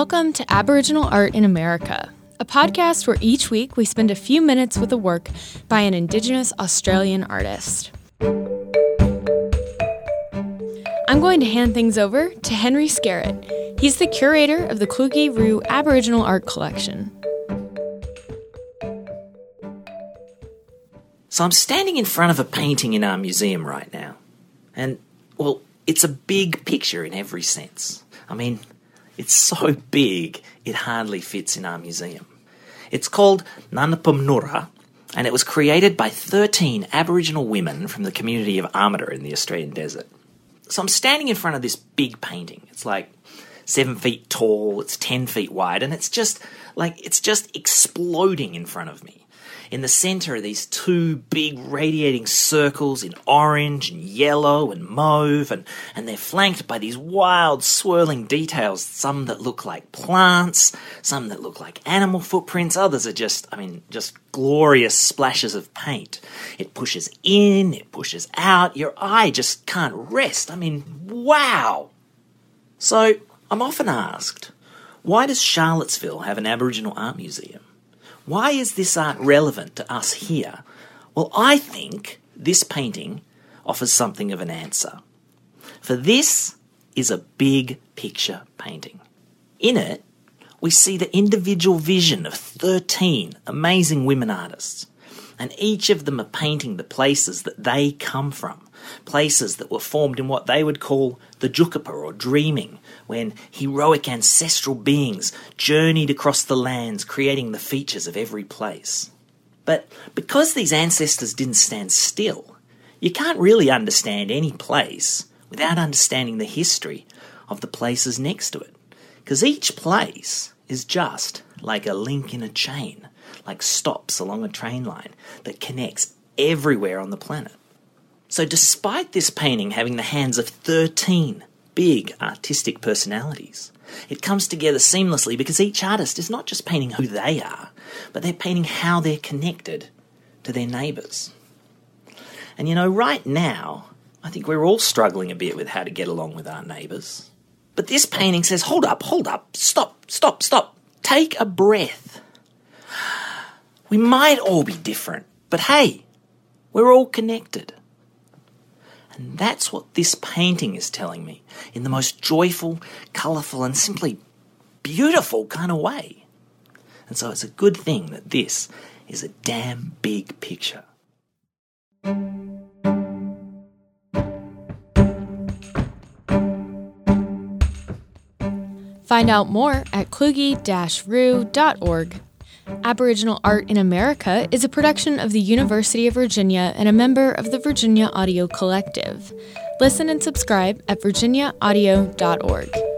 Welcome to Aboriginal Art in America, a podcast where each week we spend a few minutes with a work by an Indigenous Australian artist. I'm going to hand things over to Henry Skerritt. He's the curator of the Kluge Ruhe Aboriginal Art Collection. So I'm standing in front of a painting in our museum right now. And, well, it's a big picture in every sense. I mean, it's so big, it hardly fits in our museum. It's called Nganampa Ngura, and it was created by 13 Aboriginal women from the community of Amata in the Australian desert. So I'm standing in front of this big painting. It's like seven feet tall, it's 10 feet wide, and it's just like, it's just exploding in front of me. In the center are these two big radiating circles in orange and yellow and mauve, and, and they're flanked by these wild swirling details, some that look like plants, some that look like animal footprints, others are just, I mean, just glorious splashes of paint. It pushes in, it pushes out, your eye just can't rest. I mean, wow! So, I'm often asked, why does Charlottesville have an Aboriginal art museum? Why is this art relevant to us here? Well, I think this painting offers something of an answer. For this is a big picture painting. In it, we see the individual vision of 13 amazing women artists, and each of them are painting the places that they come from, places that were formed in what they would call the Tjukurpa or dreaming, when heroic ancestral beings journeyed across the lands, creating the features of every place. But because these ancestors didn't stand still, you can't really understand any place without understanding the history of the places next to it. Because each place is just like a link in a chain, like stops along a train line that connects everywhere on the planet. So, despite this painting having the hands of 13 big artistic personalities. It comes together seamlessly because each artist is not just painting who they are, but they're painting how they're connected to their neighbours. And you know, right now, I think we're all struggling a bit with how to get along with our neighbours. But this painting says, hold up, hold up, stop, stop, stop, take a breath. We might all be different, but hey, we're all connected. And that's what this painting is telling me in the most joyful, colourful, and simply beautiful kind of way. And so it's a good thing that this is a damn big picture. Find out more at kluge-ruhe.org. Aboriginal Art in America is a production of the University of Virginia and a member of the Virginia Audio Collective. Listen and subscribe at virginiaaudio.org.